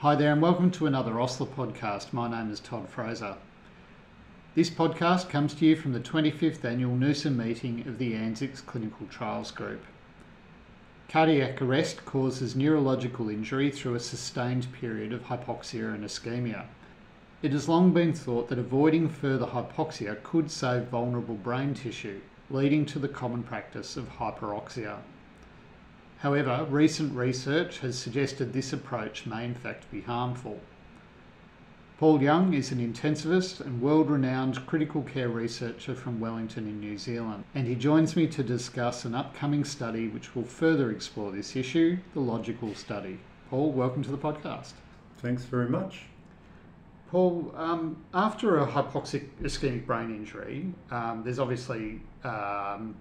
Hi there, and welcome to another Osler podcast. My name is Todd Fraser. This podcast comes to you from the 25th annual Noosa meeting of the ANZICS Clinical Trials Group. Cardiac arrest causes neurological injury through a sustained period of hypoxia and ischemia. It has long been thought that avoiding further hypoxia could save vulnerable brain tissue, leading to the common practice of hyperoxia. However, recent research has suggested this approach may in fact be harmful. Paul Young is an intensivist and world renowned critical care researcher from Wellington in New Zealand, and he joins me to discuss an upcoming study which will further explore this issue the logical study. Paul, welcome to the podcast. Thanks very much. Paul, um, after a hypoxic ischemic brain injury, um, there's obviously um,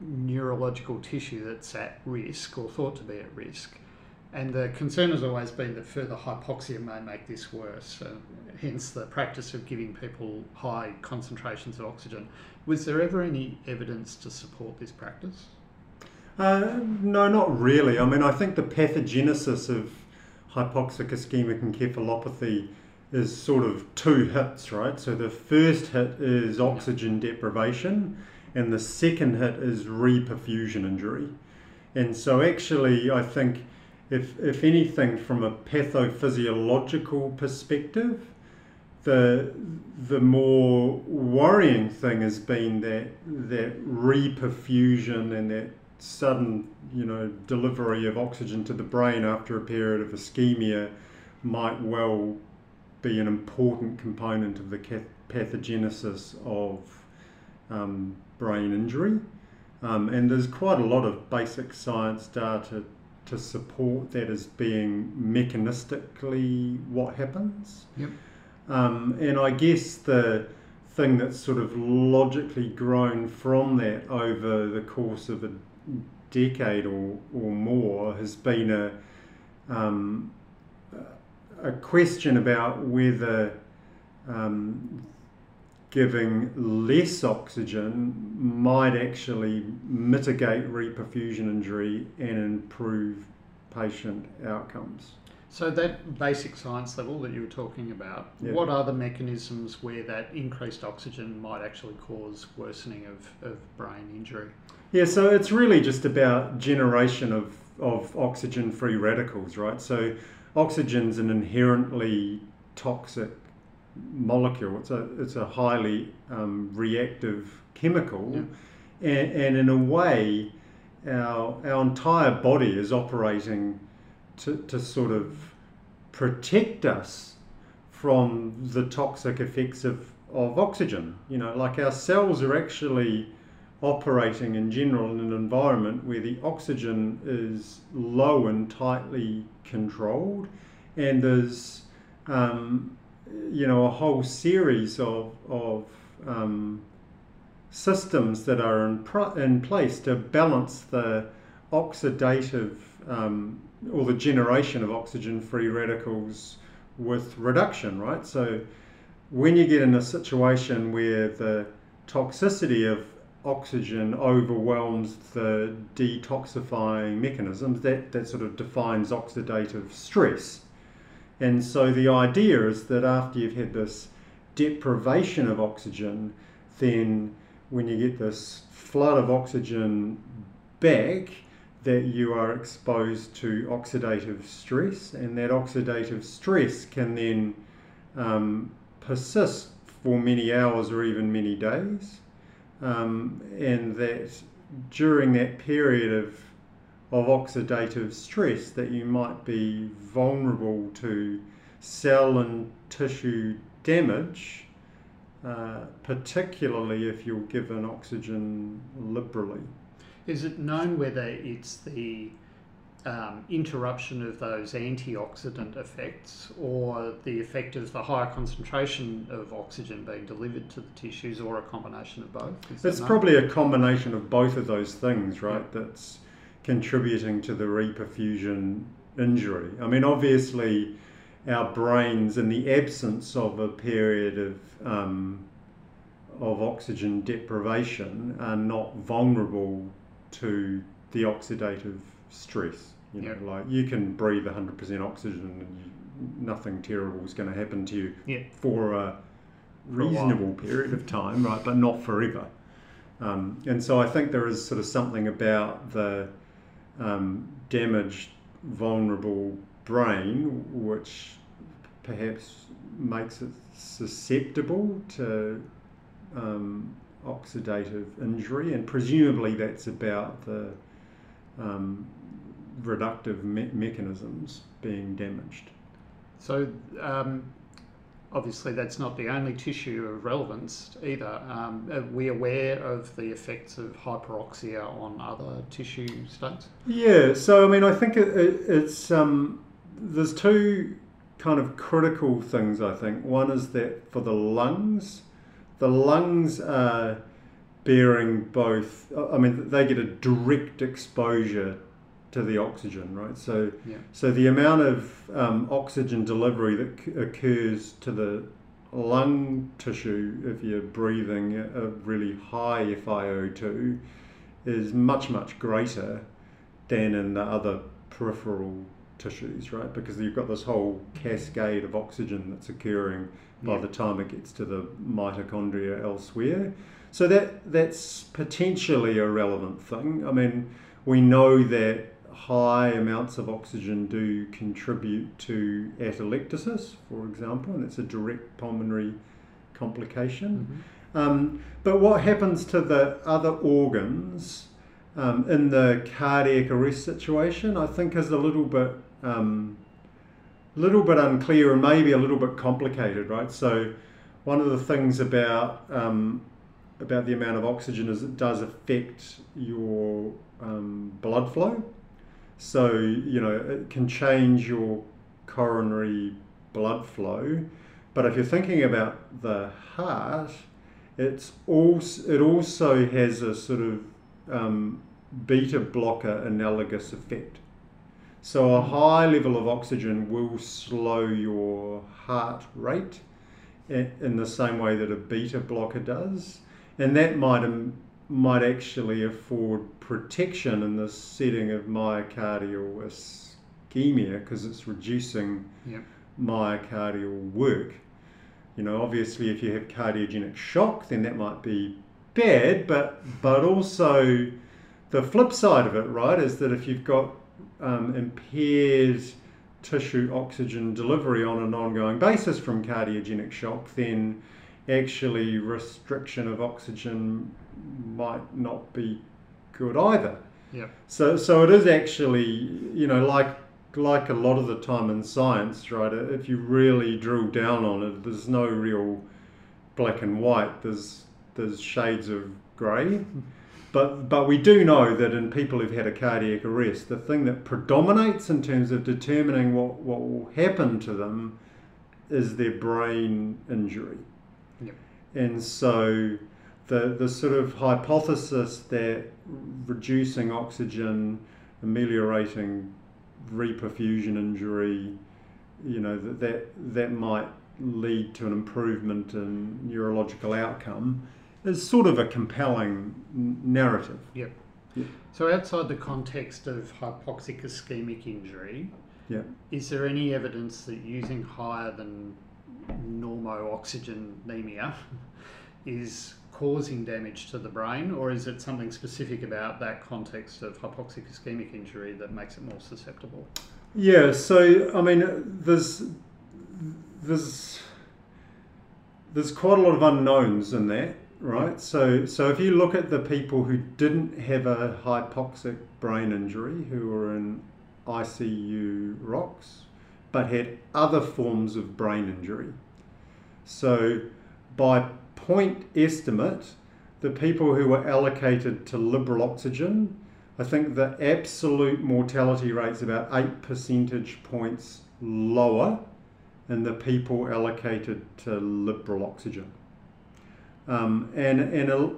neurological tissue that's at risk or thought to be at risk. And the concern has always been that further hypoxia may make this worse, uh, hence the practice of giving people high concentrations of oxygen. Was there ever any evidence to support this practice? Uh, no, not really. I mean, I think the pathogenesis of hypoxic ischemic encephalopathy is sort of two hits, right? So the first hit is oxygen deprivation, and the second hit is reperfusion injury. And so, actually, I think if, if anything, from a pathophysiological perspective, the the more worrying thing has been that that reperfusion and that sudden you know delivery of oxygen to the brain after a period of ischemia might well be an important component of the pathogenesis of um, brain injury. Um, and there's quite a lot of basic science data to support that as being mechanistically what happens. Yep. Um, and I guess the thing that's sort of logically grown from that over the course of a decade or, or more has been a, um, a question about whether um, giving less oxygen might actually mitigate reperfusion injury and improve patient outcomes. So that basic science level that you were talking about, yeah. what are the mechanisms where that increased oxygen might actually cause worsening of, of brain injury? Yeah, so it's really just about generation of, of oxygen free radicals, right? So oxygen's an inherently toxic molecule. It's a it's a highly um, reactive chemical, yeah. and, and in a way, our our entire body is operating to, to sort of protect us from the toxic effects of, of oxygen. You know, like our cells are actually operating in general in an environment where the oxygen is low and tightly controlled, and there's um, you know a whole series of of um, systems that are in, in place to balance the oxidative um, or the generation of oxygen-free radicals with reduction, right? So when you get in a situation where the toxicity of oxygen overwhelms the detoxifying mechanisms, that, that sort of defines oxidative stress. And so the idea is that after you've had this deprivation of oxygen, then when you get this flood of oxygen back, that you are exposed to oxidative stress, and that oxidative stress can then um, persist for many hours or even many days. Um, and that during that period of of oxidative stress that you might be vulnerable to cell and tissue damage, uh, particularly if you're given oxygen liberally. Is it known whether it's the um, interruption of those antioxidant effects or the effect of the higher concentration of oxygen being delivered to the tissues or a combination of both? It's probably a combination of both of those things, right? Yeah. That's contributing to the reperfusion injury. I mean, obviously, our brains, in the absence of a period of um, of oxygen deprivation, are not vulnerable to the oxidative stress. You know, yep. like you can breathe 100% oxygen and nothing terrible is going to happen to you Yeah. for a For a reasonable period of time, right? But not forever. Um, and so I think there is sort of something about the um, damaged, vulnerable brain which perhaps makes it susceptible to um, oxidative injury, and presumably that's about the um, reductive me- mechanisms being damaged. So, um, obviously, that's not the only tissue of relevance either. Um, are we aware of the effects of hyperoxia on other tissue states? Yeah, so I mean, I think it, it, it's um, there's two kind of critical things. I think one is that for the lungs, the lungs are bearing both. I mean, they get a direct exposure to the oxygen, right? So, Yeah. so the amount of um, oxygen delivery that c- occurs to the lung tissue if you're breathing a really high FiO2 is much much greater than in the other peripheral tissues, right? Because you've got this whole cascade of oxygen that's occurring by Yeah. the time it gets to the mitochondria elsewhere. So that that's potentially a relevant thing. I mean, we know that high amounts of oxygen do contribute to atelectasis, for example, and it's a direct pulmonary complication. Um, but what happens to the other organs um, in the cardiac arrest situation, I think, is a little bit, um, little bit unclear and maybe a little bit complicated, right? So, one of the things about um, about the amount of oxygen is it does affect your um, blood flow. So, you know, it can change your coronary blood flow. But if you're thinking about the heart, it's also it also has a sort of um, beta blocker analogous effect. So a high level of oxygen will slow your heart rate in the same way that a beta blocker does, and that might might actually afford protection in the setting of myocardial ischemia because it's reducing Yep. myocardial work. You know, obviously, if you have cardiogenic shock, then that might be bad, but but also the flip side of it, right, is that if you've got um, impaired tissue oxygen delivery on an ongoing basis from cardiogenic shock, then actually restriction of oxygen might not be good either. Yep. So, so it is actually, you know, like like a lot of the time in science, right? If you really drill down on it, there's no real black and white. There's there's shades of grey. But but we do know that in people who've had a cardiac arrest, the thing that predominates in terms of determining what, what will happen to them is their brain injury. Yep. And so the the sort of hypothesis that reducing oxygen, ameliorating reperfusion injury, you know, that that, that might lead to an improvement in neurological outcome is sort of a compelling narrative. So, outside the context of hypoxic ischemic injury, Yeah. is there any evidence that using higher than normo oxygenemia is causing damage to the brain, or is it something specific about that context of hypoxic ischemic injury that makes it more susceptible? Yeah, so I mean, there's there's there's quite a lot of unknowns in that, right? So so if you look at the people who didn't have a hypoxic brain injury, who were in ICU-ROX, but had other forms of brain injury, so by point estimate, the people who were allocated to liberal oxygen I think the absolute mortality rate's about eight percentage points lower than the people allocated to liberal oxygen. Um, and and a,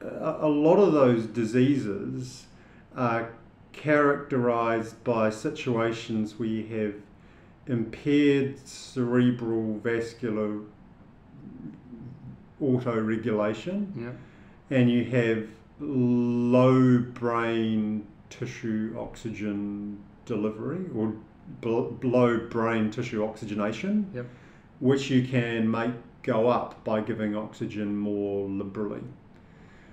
a lot of those diseases are characterized by situations where you have impaired cerebral vascular autoregulation Yeah. and you have low brain tissue oxygen delivery or below brain tissue oxygenation, Yep. which you can make go up by giving oxygen more liberally.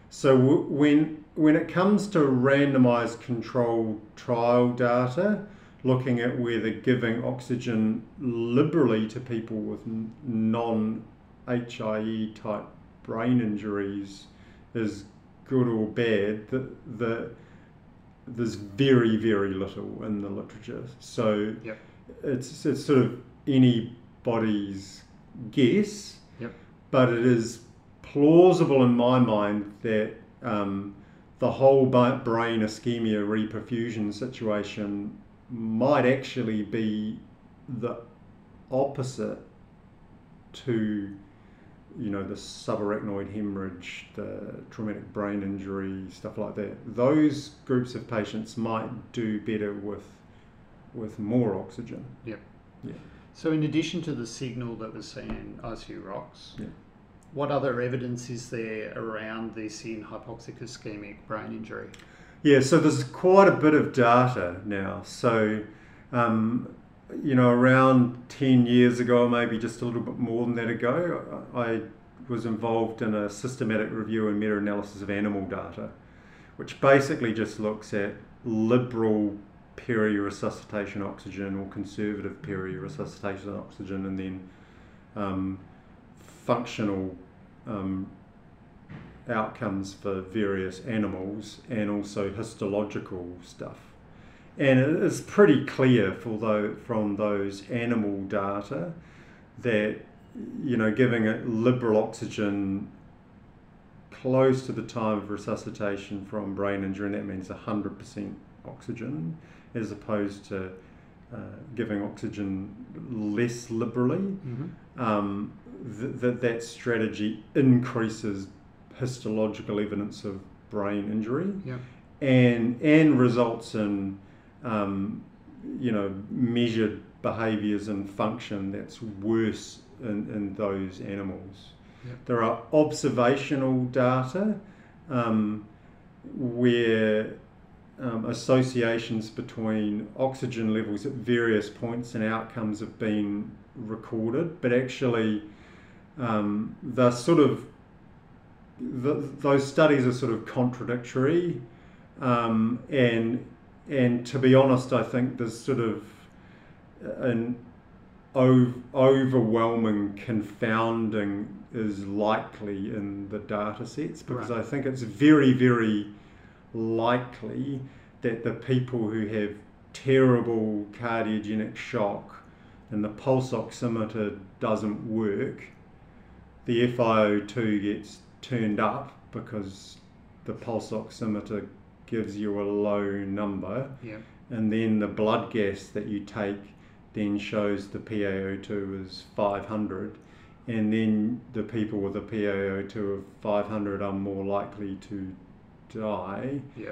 So w- when when it comes to randomized controlled trial data, looking at whether giving oxygen liberally to people with non HIE type brain injuries is good or bad, the, the there's very very little in the literature. So Yep. it's it's sort of anybody's guess. Yep. But it is plausible in my mind that um, the whole brain ischemia reperfusion situation might actually be the opposite to you know the subarachnoid hemorrhage the traumatic brain injury stuff like that those groups of patients might do better with with more oxygen yep yeah So, in addition to the signal that was seen in ICU-ROX, Yeah. what other evidence is there around this in hypoxic ischemic brain injury? Yeah, so there's quite a bit of data now. So, um, you know, around 10 years ago, maybe just a little bit more than that ago, I was involved in a systematic review and meta analysis of animal data, which basically just looks at liberal peri-resuscitation oxygen or conservative peri-resuscitation oxygen and then um, functional um, outcomes for various animals and also histological stuff. And it is pretty clear for from those animal data that you know giving it liberal oxygen close to the time of resuscitation from brain injury, and that means 100% oxygen, as opposed to uh, giving oxygen less liberally Mm-hmm. um, th- that that strategy increases histological evidence of brain injury Yeah. and and results in um, you know measured behaviors and function that's worse in, in those animals. Yep. There are observational data um, where um, associations between oxygen levels at various points and outcomes have been recorded, but actually um, the sort of those studies are sort of contradictory, um, and and to be honest, I think there's sort of an ov- overwhelming confounding is likely in the data sets because Right. I think it's very very likely that the people who have terrible cardiogenic shock and the pulse oximeter doesn't work, the FiO2 gets turned up because the pulse oximeter gives you a low number, Yeah. and then the blood gas that you take then shows the PaO2 is 500, and then the people with a PaO2 of 500 are more likely to die Yeah.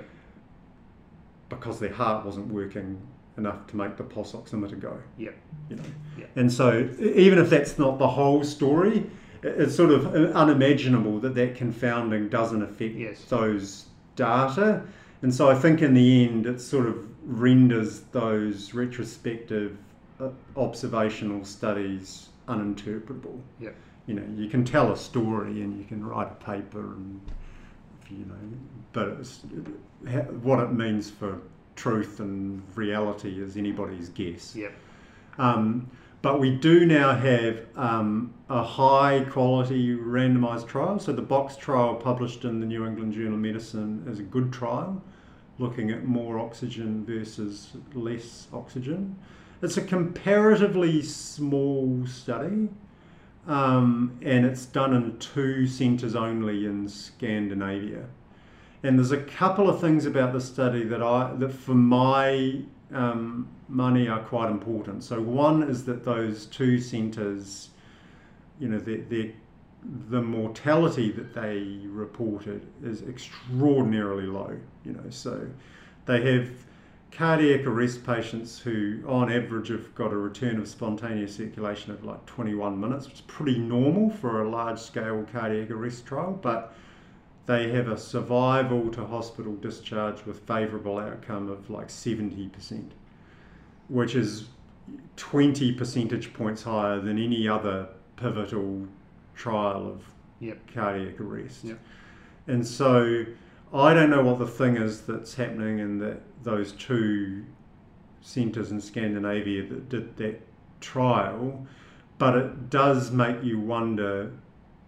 because their heart wasn't working enough to make the pulse oximeter go. Yeah. You know, Yeah. and so even if that's not the whole story, it's sort of unimaginable that that confounding doesn't affect Yes. those data. And so I think in the end, it sort of renders those retrospective uh, observational studies uninterpretable. Yeah. You know, you can tell a story and you can write a paper and you know, but it's, what it means for truth and reality is anybody's guess. Yeah. Um, but we do now have um, a high quality randomized trial. So the box trial published in the New England Journal of Medicine is a good trial, looking at more oxygen versus less oxygen. It's a comparatively small study, um, and it's done in two centres only in Scandinavia. And there's a couple of things about the study that I that for my um, money are quite important. So one is that those two centres, you know, the the the mortality that they reported is extraordinarily low. You know, so they have cardiac arrest patients who, on average, have got a return of spontaneous circulation of like 21 minutes, which is pretty normal for a large scale cardiac arrest trial, but they have a survival to hospital discharge with favourable outcome of like 70%, which is 20 percentage points higher than any other pivotal trial of Yep. cardiac arrest. Yep. And so I don't know what the thing is that's happening in that those two centres in Scandinavia that did that trial, but it does make you wonder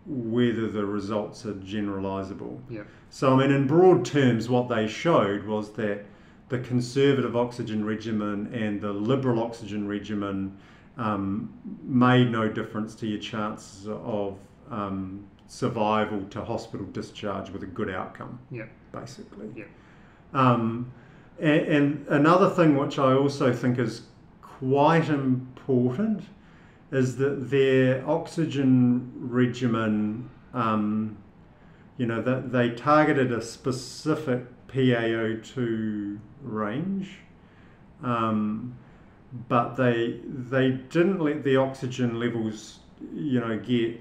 whether the results are generalisable. Yep. So, I mean, in broad terms, what they showed was that the conservative oxygen regimen and the liberal oxygen regimen um, made no difference to your chances of um, survival to hospital discharge with a good outcome. Yep. Basically. Yep. Um, and, and another thing which I also think is quite important is that their oxygen regimen, um, you know, that they targeted a specific PaO2 range, um, but they they didn't let the oxygen levels, you know, get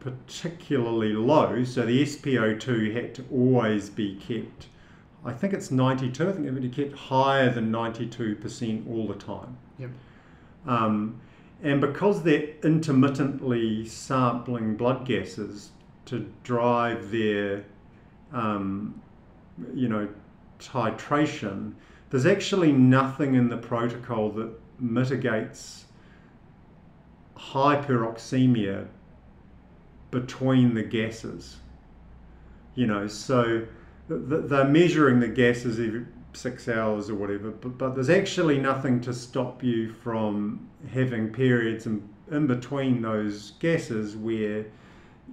particularly low. So the SpO2 had to always be kept. I think it's 92. I think it had to be kept higher than 92% all the time. Yep. Um, and because they're intermittently sampling blood gases to drive their, um, you know, titration, there's actually nothing in the protocol that mitigates hyperoxemia between the gases. You know, so th- th- they're measuring the gases six hours or whatever, but, but there's actually nothing to stop you from having periods in, in between those gases where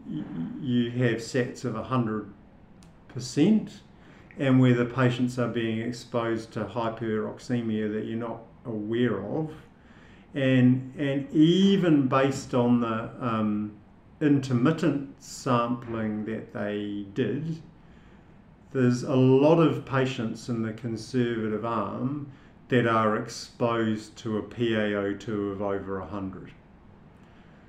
y- you have sats of 100% and where the patients are being exposed to hyperoxemia that you're not aware of. And, and even based on the um, intermittent sampling that they did, there's a lot of patients in the conservative arm that are exposed to a PaO2 of over 100.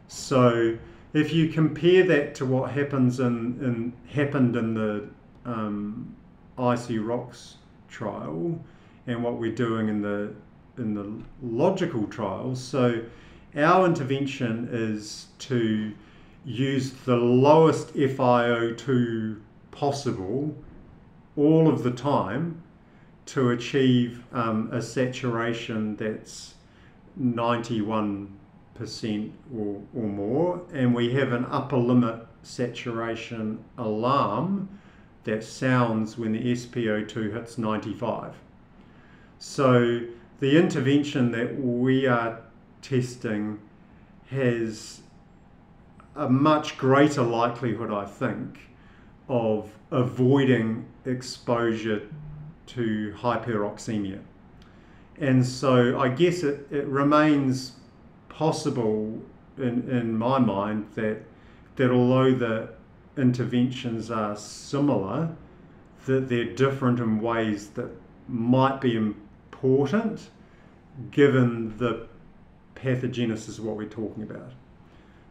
So if you compare that to what happens in, in happened in the um, ICU-ROX trial and what we're doing in the in the logical trials, so our intervention is to use the lowest FiO2 possible all of the time to achieve um, a saturation that's 91% or, or more, and we have an upper limit saturation alarm that sounds when the SpO2 hits 95. So the intervention that we are testing has a much greater likelihood, I think, of avoiding exposure to hyperoxemia. And so I guess it, it remains possible in, in my mind that that although the interventions are similar, that they're different in ways that might be important given the pathogenesis of what we're talking about.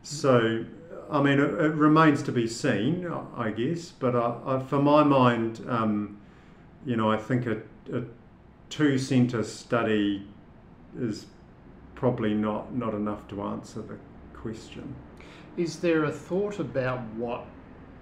So, I mean, it, it remains to be seen, I guess, but I, I, for my mind, um, you know, I think a, a two centre study is probably not, not enough to answer the question. Is there a thought about what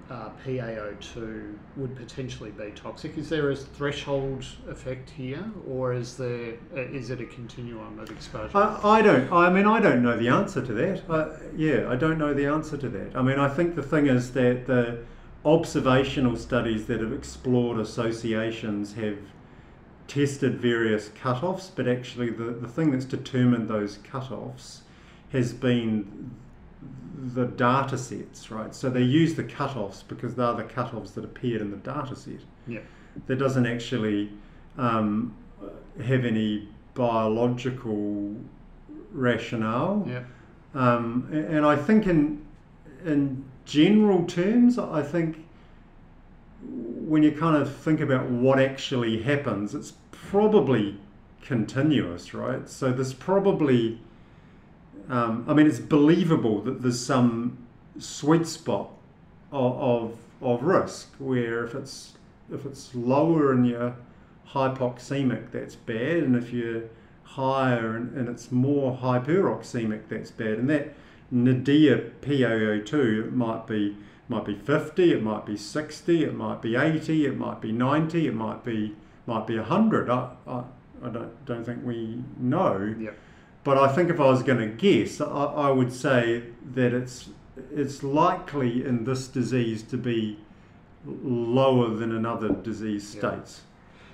uh, PaO2 would potentially be toxic? Is there a threshold effect here, or is there uh, is it a continuum of exposure? I, I don't. I mean, I don't know the answer to that. I, yeah, I don't know the answer to that. I mean, I think the thing is that the observational studies that have explored associations have tested various cutoffs, but actually the, the thing that's determined those cutoffs has been the data sets, right? So they use the cutoffs because they're the cutoffs that appeared in the data set. Yeah. That doesn't actually um, have any biological rationale. Yeah. Um, and I think in in general terms, I think when you kind of think about what actually happens, it's probably continuous, right? So there's probably, um, I mean, it's believable that there's some sweet spot of, of of risk where if it's if it's lower and you're hypoxemic, that's bad, and if you're higher and, and it's more hyperoxemic that's bad. And that nadir PaO2 it might be might be 50, it might be 60, it might be 80, it might be 90, it might be might be 100. I, I, I don't, don't think we know. Yep. But I think if I was going to guess, I, I would say that it's it's likely in this disease to be lower than in other disease Yeah. states.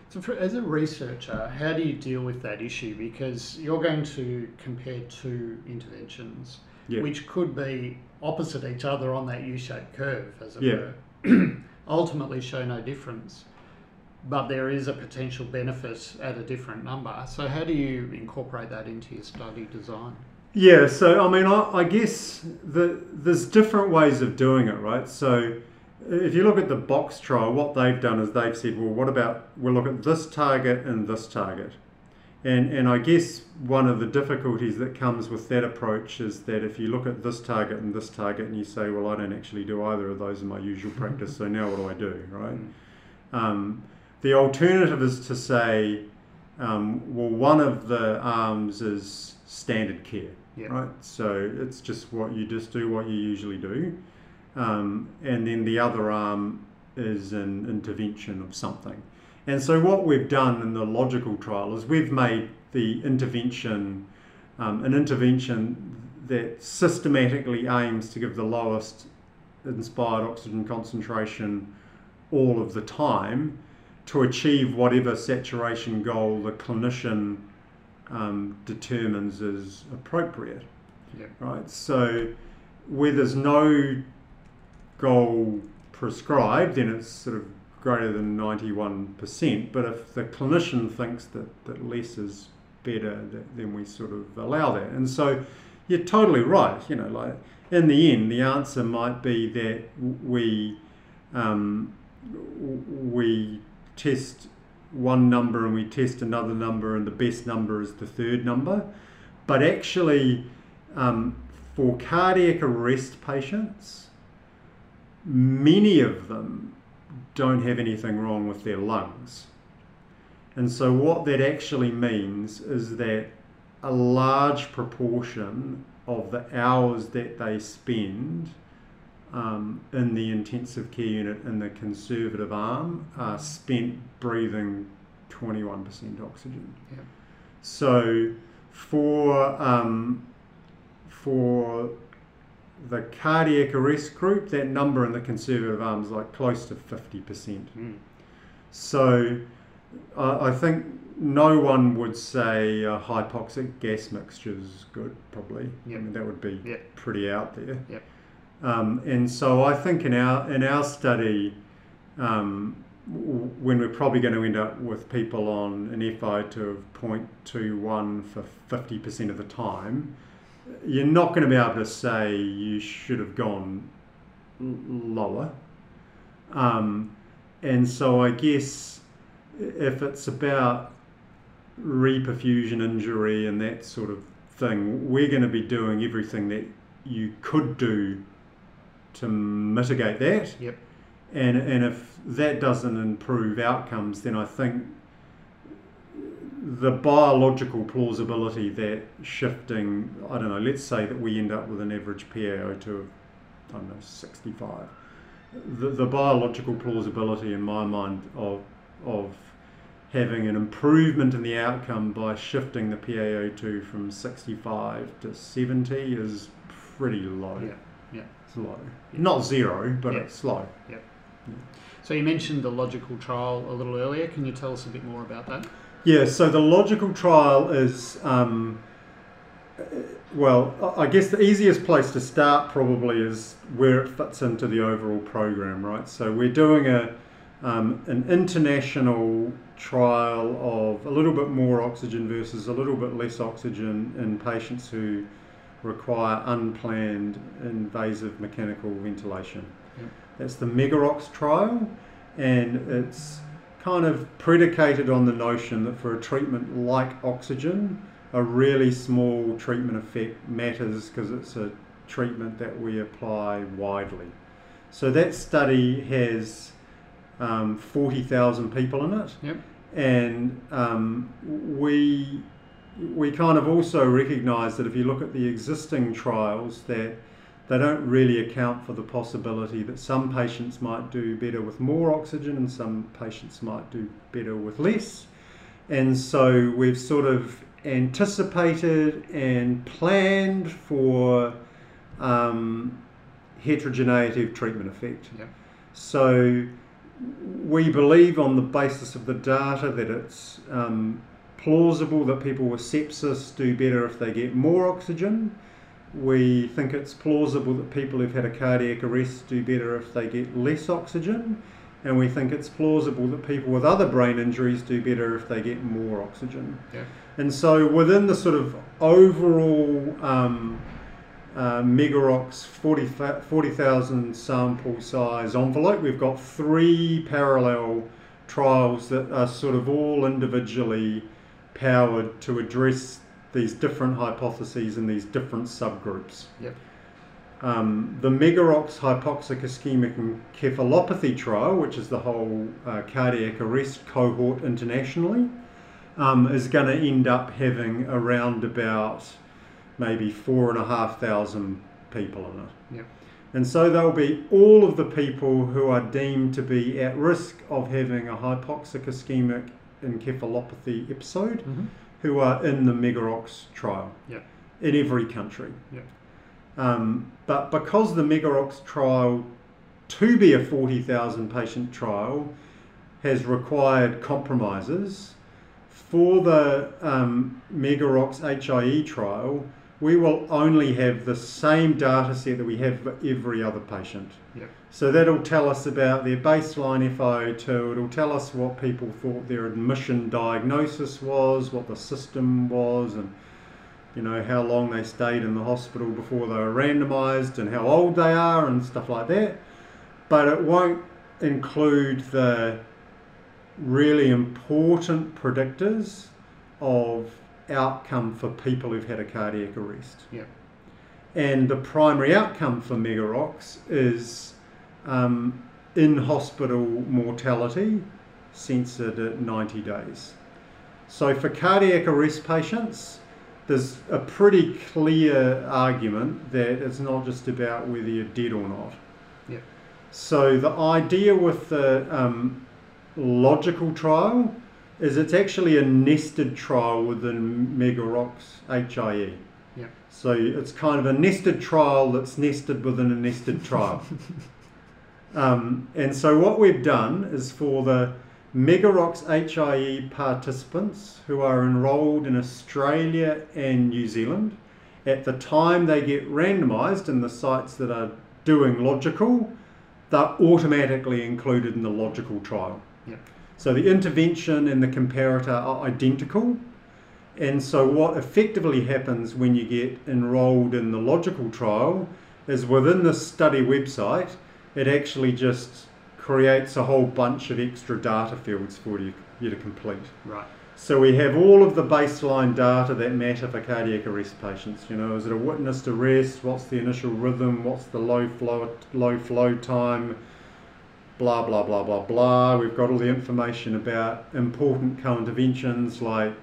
So, for, as a researcher, how do you deal with that issue? Because you're going to compare two interventions, Yeah. which could be opposite each other on that U-shaped curve, as it Yeah. were, ultimately show no difference. But there is a potential benefit at a different number. So, how do you incorporate that into your study design? Yeah, so I mean, I, I guess the, there's different ways of doing it, right? So if you look at the box trial, what they've done is they've said, well, what about we'll look at this target and this target, and and I guess one of the difficulties that comes with that approach is that if you look at this target and this target and you say, well, I don't actually do either of those in my usual practice, so now what do I do, right? Um, the alternative is to say, um, well, one of the arms is standard care, Yeah. right? So it's just what you just do what you usually do, um, and then the other arm is an intervention of something. And so what we've done in the logical trial is we've made the intervention um, an intervention that systematically aims to give the lowest inspired oxygen concentration all of the time to achieve whatever saturation goal the clinician um, determines is appropriate. Yep. Right. So where there's no goal prescribed, then it's sort of greater than 91%. But if the clinician thinks that, that less is better, that, then we sort of allow that. And so you're totally right. You know, like in the end, the answer might be that we um, we test one number and we test another number, and the best number is the third number. But actually, um, for cardiac arrest patients, many of them don't have anything wrong with their lungs. And so, what that actually means is that a large proportion of the hours that they spend um, in the intensive care unit in the conservative arm are spent breathing 21% oxygen. Yeah. So, for um, for the cardiac arrest group, that number in the conservative arm is like close to 50%. Mm. So I I think no one would say a hypoxic gas mixture is good, probably. Yep. I mean, that would be Yep. pretty out there. Yep. Um, and so I think in our in our study, um, w- when we're probably going to end up with people on an FiO2 of 0.21 for 50% of the time, you're not going to be able to say you should have gone l- lower. Um, and so I guess if it's about reperfusion injury and that sort of thing, we're going to be doing everything that you could do to mitigate that. Yep. And, and if that doesn't improve outcomes, then I think the biological plausibility that shifting, I don't know, let's say that we end up with an average PaO2 of, I don't know, 65. The, the biological plausibility in my mind of, of having an improvement in the outcome by shifting the PaO2 from 65 to 70 is pretty low. Yeah. Yeah. It's low. Yeah. Not zero, but Yeah. it's low. So you mentioned the logical trial a little earlier. Can you tell us a bit more about that? Yeah, so the logical trial is, um, uh, well, I I guess the easiest place to start probably is where it fits into the overall program, right? So we're doing a, um, an international trial of a little bit more oxygen versus a little bit less oxygen in patients who require unplanned invasive mechanical ventilation. Yep. That's the Mega-ROX trial, and it's kind of predicated on the notion that for a treatment like oxygen, a really small treatment effect matters because it's a treatment that we apply widely. So that study has um, 40,000 people in it, Yep. and um, we we kind of also recognise that if you look at the existing trials, that they don't really account for the possibility that some patients might do better with more oxygen and some patients might do better with less. And so we've sort of anticipated and planned for um, heterogeneity of treatment effect. So we believe on the basis of the data that it's um, plausible that people with sepsis do better if they get more oxygen. We think it's plausible that people who've had a cardiac arrest do better if they get less oxygen. And we think it's plausible that people with other brain injuries do better if they get more oxygen. Yeah. And so within the sort of overall um, uh, Mega-ROX 40,000 40, sample size envelope, we've got three parallel trials that are sort of all individually powered to address these different hypotheses in these different subgroups. Yep. Um, the Mega-ROX hypoxic ischemic encephalopathy trial, which is the whole uh, cardiac arrest cohort internationally, um, is going to end up having around about maybe four and a half thousand people in it. Yep. And so there'll be all of the people who are deemed to be at risk of having a hypoxic ischemic encephalopathy episode Mm-hmm. who are in the Mega-ROX trial Yep. in every country. Yep. Um, but because the Mega-ROX trial, to be a 40,000 patient trial, has required compromises, for the um, Mega-ROX HIE trial, we will only have the same data set that we have for every other patient. Yep. So that'll tell us about their baseline FiO2, it'll tell us what people thought their admission diagnosis was, what the system was, and you know how long they stayed in the hospital before they were randomized and how old they are and stuff like that. But it won't include the really important predictors of outcome for people who've had a cardiac arrest. Yep. And the primary outcome for Mega-ROX is um, in hospital mortality censored at 90 days. So for cardiac arrest patients, there's a pretty clear argument that it's not just about whether you're dead or not. Yep. So the idea with the um, logical trial is it's actually a nested trial within Mega-ROX HIE. Yep. So it's kind of a nested trial that's nested within a nested trial. um, and so what we've done is for the Mega-ROX HIE participants who are enrolled in Australia and New Zealand, at the time they get randomized in the sites that are doing logical, they're automatically included in the logical trial. Yep. So the intervention and the comparator are identical. And so what effectively happens when you get enrolled in the logical trial is within the study website, it actually just creates a whole bunch of extra data fields for you, you to complete. Right. So we have all of the baseline data that matter for cardiac arrest patients. You know, is it a witnessed arrest? What's the initial rhythm? What's the low flow low flow time? Blah blah blah blah blah. We've got all the information about important co-interventions like,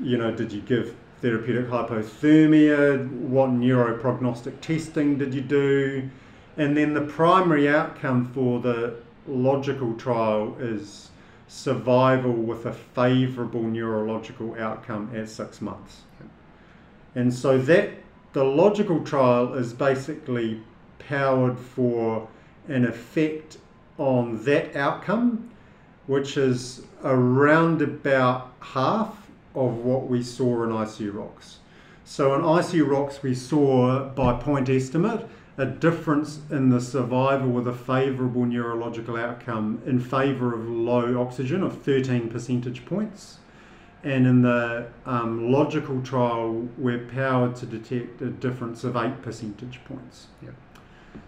you know, did you give therapeutic hypothermia? What neuroprognostic testing did you do? And then the primary outcome for the logical trial is survival with a favourable neurological outcome at six months. And so that the logical trial is basically powered for an effect on that outcome, which is around about half of what we saw in ICU-ROX. So in ICU-ROX, we saw by point estimate a difference in the survival with a favourable neurological outcome in favour of low oxygen of 13 percentage points. And in the um, logical trial, we're powered to detect a difference of 8 percentage points. Yep.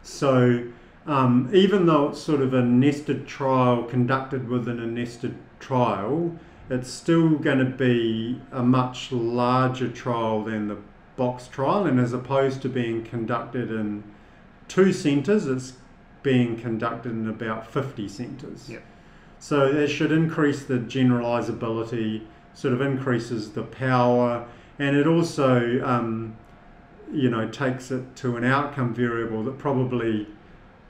So um, even though it's sort of a nested trial conducted within a nested trial, it's still going to be a much larger trial than the box trial. And as opposed to being conducted in two centres, it's being conducted in about 50 centres. Yep. So it should increase the generalisability, sort of increases the power, and it also, um, you know, takes it to an outcome variable that probably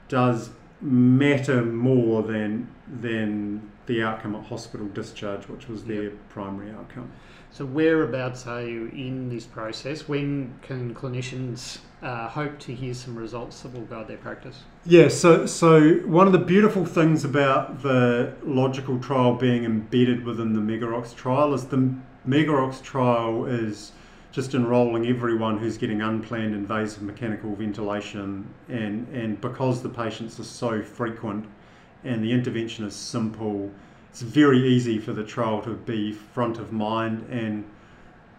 does matter more than than the outcome at hospital discharge, which was their Yep. primary outcome. So whereabouts are you in this process? When can clinicians uh, hope to hear some results that will guide their practice? Yeah, so so one of the beautiful things about the logical trial being embedded within the Mega-ROX trial is the Mega-ROX trial is just enrolling everyone who's getting unplanned invasive mechanical ventilation and and because the patients are so frequent and the intervention is simple, it's very easy for the trial to be front of mind and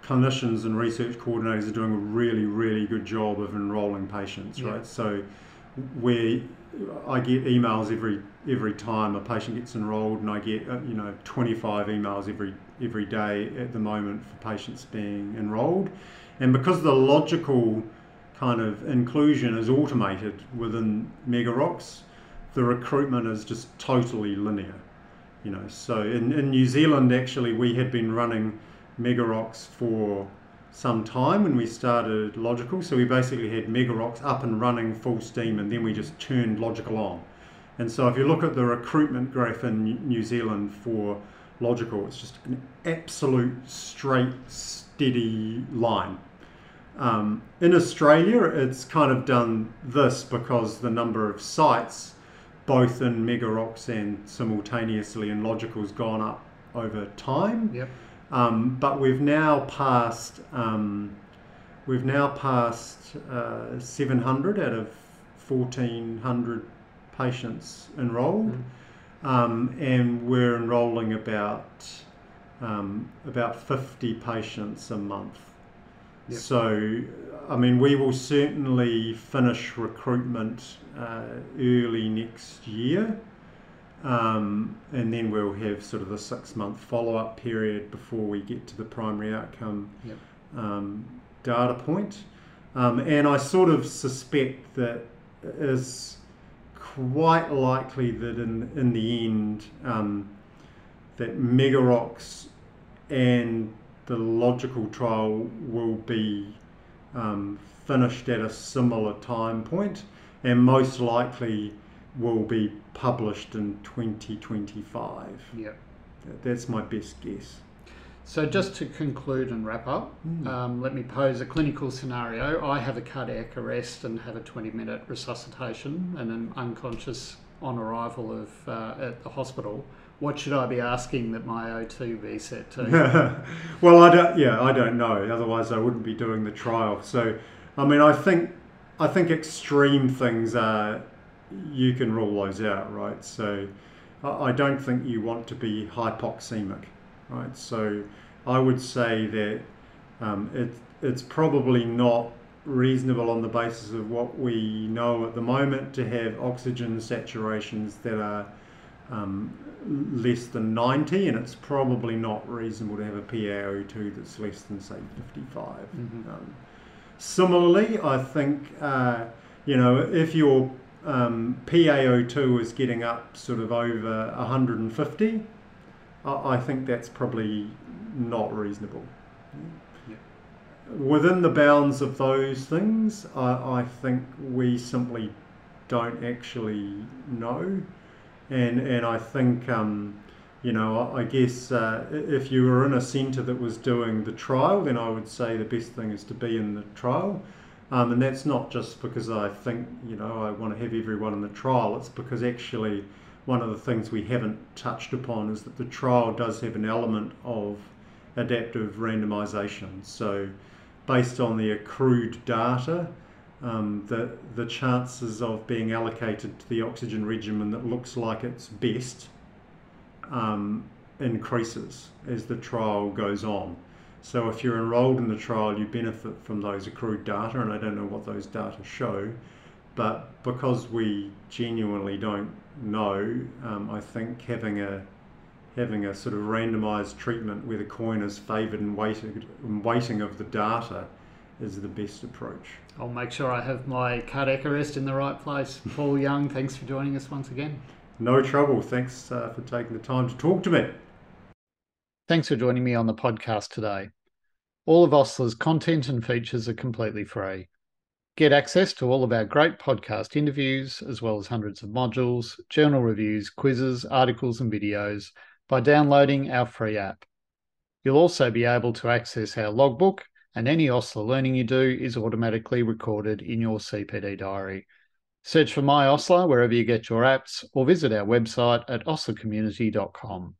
clinicians and research coordinators are doing a really, really good job of enrolling patients, Yeah. right? So where I get emails every every time a patient gets enrolled, and I get uh, you know 25 emails every every day at the moment for patients being enrolled, and because the logical kind of inclusion is automated within Mega-ROX, the recruitment is just totally linear. You know, so in, in New Zealand actually we had been running Mega-ROX for some time when we started Logical. So we basically had Mega-ROX up and running full steam, and then we just turned Logical on. And so if you look at the recruitment graph in New- New Zealand for Logical, it's just an absolute straight, steady line. Um, in Australia, it's kind of done this because the number of sites, both in Mega-ROX and simultaneously in Logical, has gone up over time. Yep. Um, but we've now passed um, we've now passed uh, 700 out of 1400 patients enrolled, Mm. Um, and we're enrolling about um, about 50 patients a month. Yep. So, I mean, we will certainly finish recruitment uh, early next year. Um, and then we'll have sort of the six month follow up period before we get to the primary outcome Yep. um, data point. Um, and I sort of suspect that is quite likely that in, in the end, um, that Mega-ROX and the logical trial will be um, finished at a similar time point and most likely will be published in 2025. Yep. That's my best guess. So just to conclude and wrap up, um, let me pose a clinical scenario. I have a cardiac arrest and have a 20-minute resuscitation and am unconscious on arrival of uh, at the hospital. What should I be asking that my O2 be set to? well, I don't. Yeah, I don't know. Otherwise, I wouldn't be doing the trial. So, I mean, I think I think extreme things are you can rule those out, right? So, I I don't think you want to be hypoxemic, right? So, I would say that um, it it's probably not reasonable on the basis of what we know at the moment to have oxygen saturations that are um, less than 90, and it's probably not reasonable to have a PaO2 that's less than, say, 55. Mhm. Um, similarly, I think, uh, you know, if your um, PaO2 is getting up sort of over 150, I, I think that's probably not reasonable. Yeah. Within the bounds of those things, I, I think we simply don't actually know and and I think um, you know I I guess uh, if you were in a centre that was doing the trial, then I would say the best thing is to be in the trial, um, and that's not just because I think you know I want to have everyone in the trial. It's because actually one of the things we haven't touched upon is that the trial does have an element of adaptive randomisation. So based on the accrued data um, the the chances of being allocated to the oxygen regimen that looks like it's best um, increases as the trial goes on. So if you're enrolled in the trial, you benefit from those accrued data, and I don't know what those data show, but because we genuinely don't know, um, I think having a having a sort of randomised treatment where the coin is favoured and weighted and weighting of the data is the best approach. I'll make sure I have my cardiac arrest in the right place. Paul Young, thanks for joining us once again. No trouble. Thanks uh, for taking the time to talk to me. Thanks for joining me on the podcast today. All of OSLA's content and features are completely free. Get access to all of our great podcast interviews, as well as hundreds of modules, journal reviews, quizzes, articles, and videos by downloading our free app. You'll also be able to access our logbook, and any OSLA learning you do is automatically recorded in your CPD diary. Search for My OSLA wherever you get your apps or visit our website at oslacommunity.com.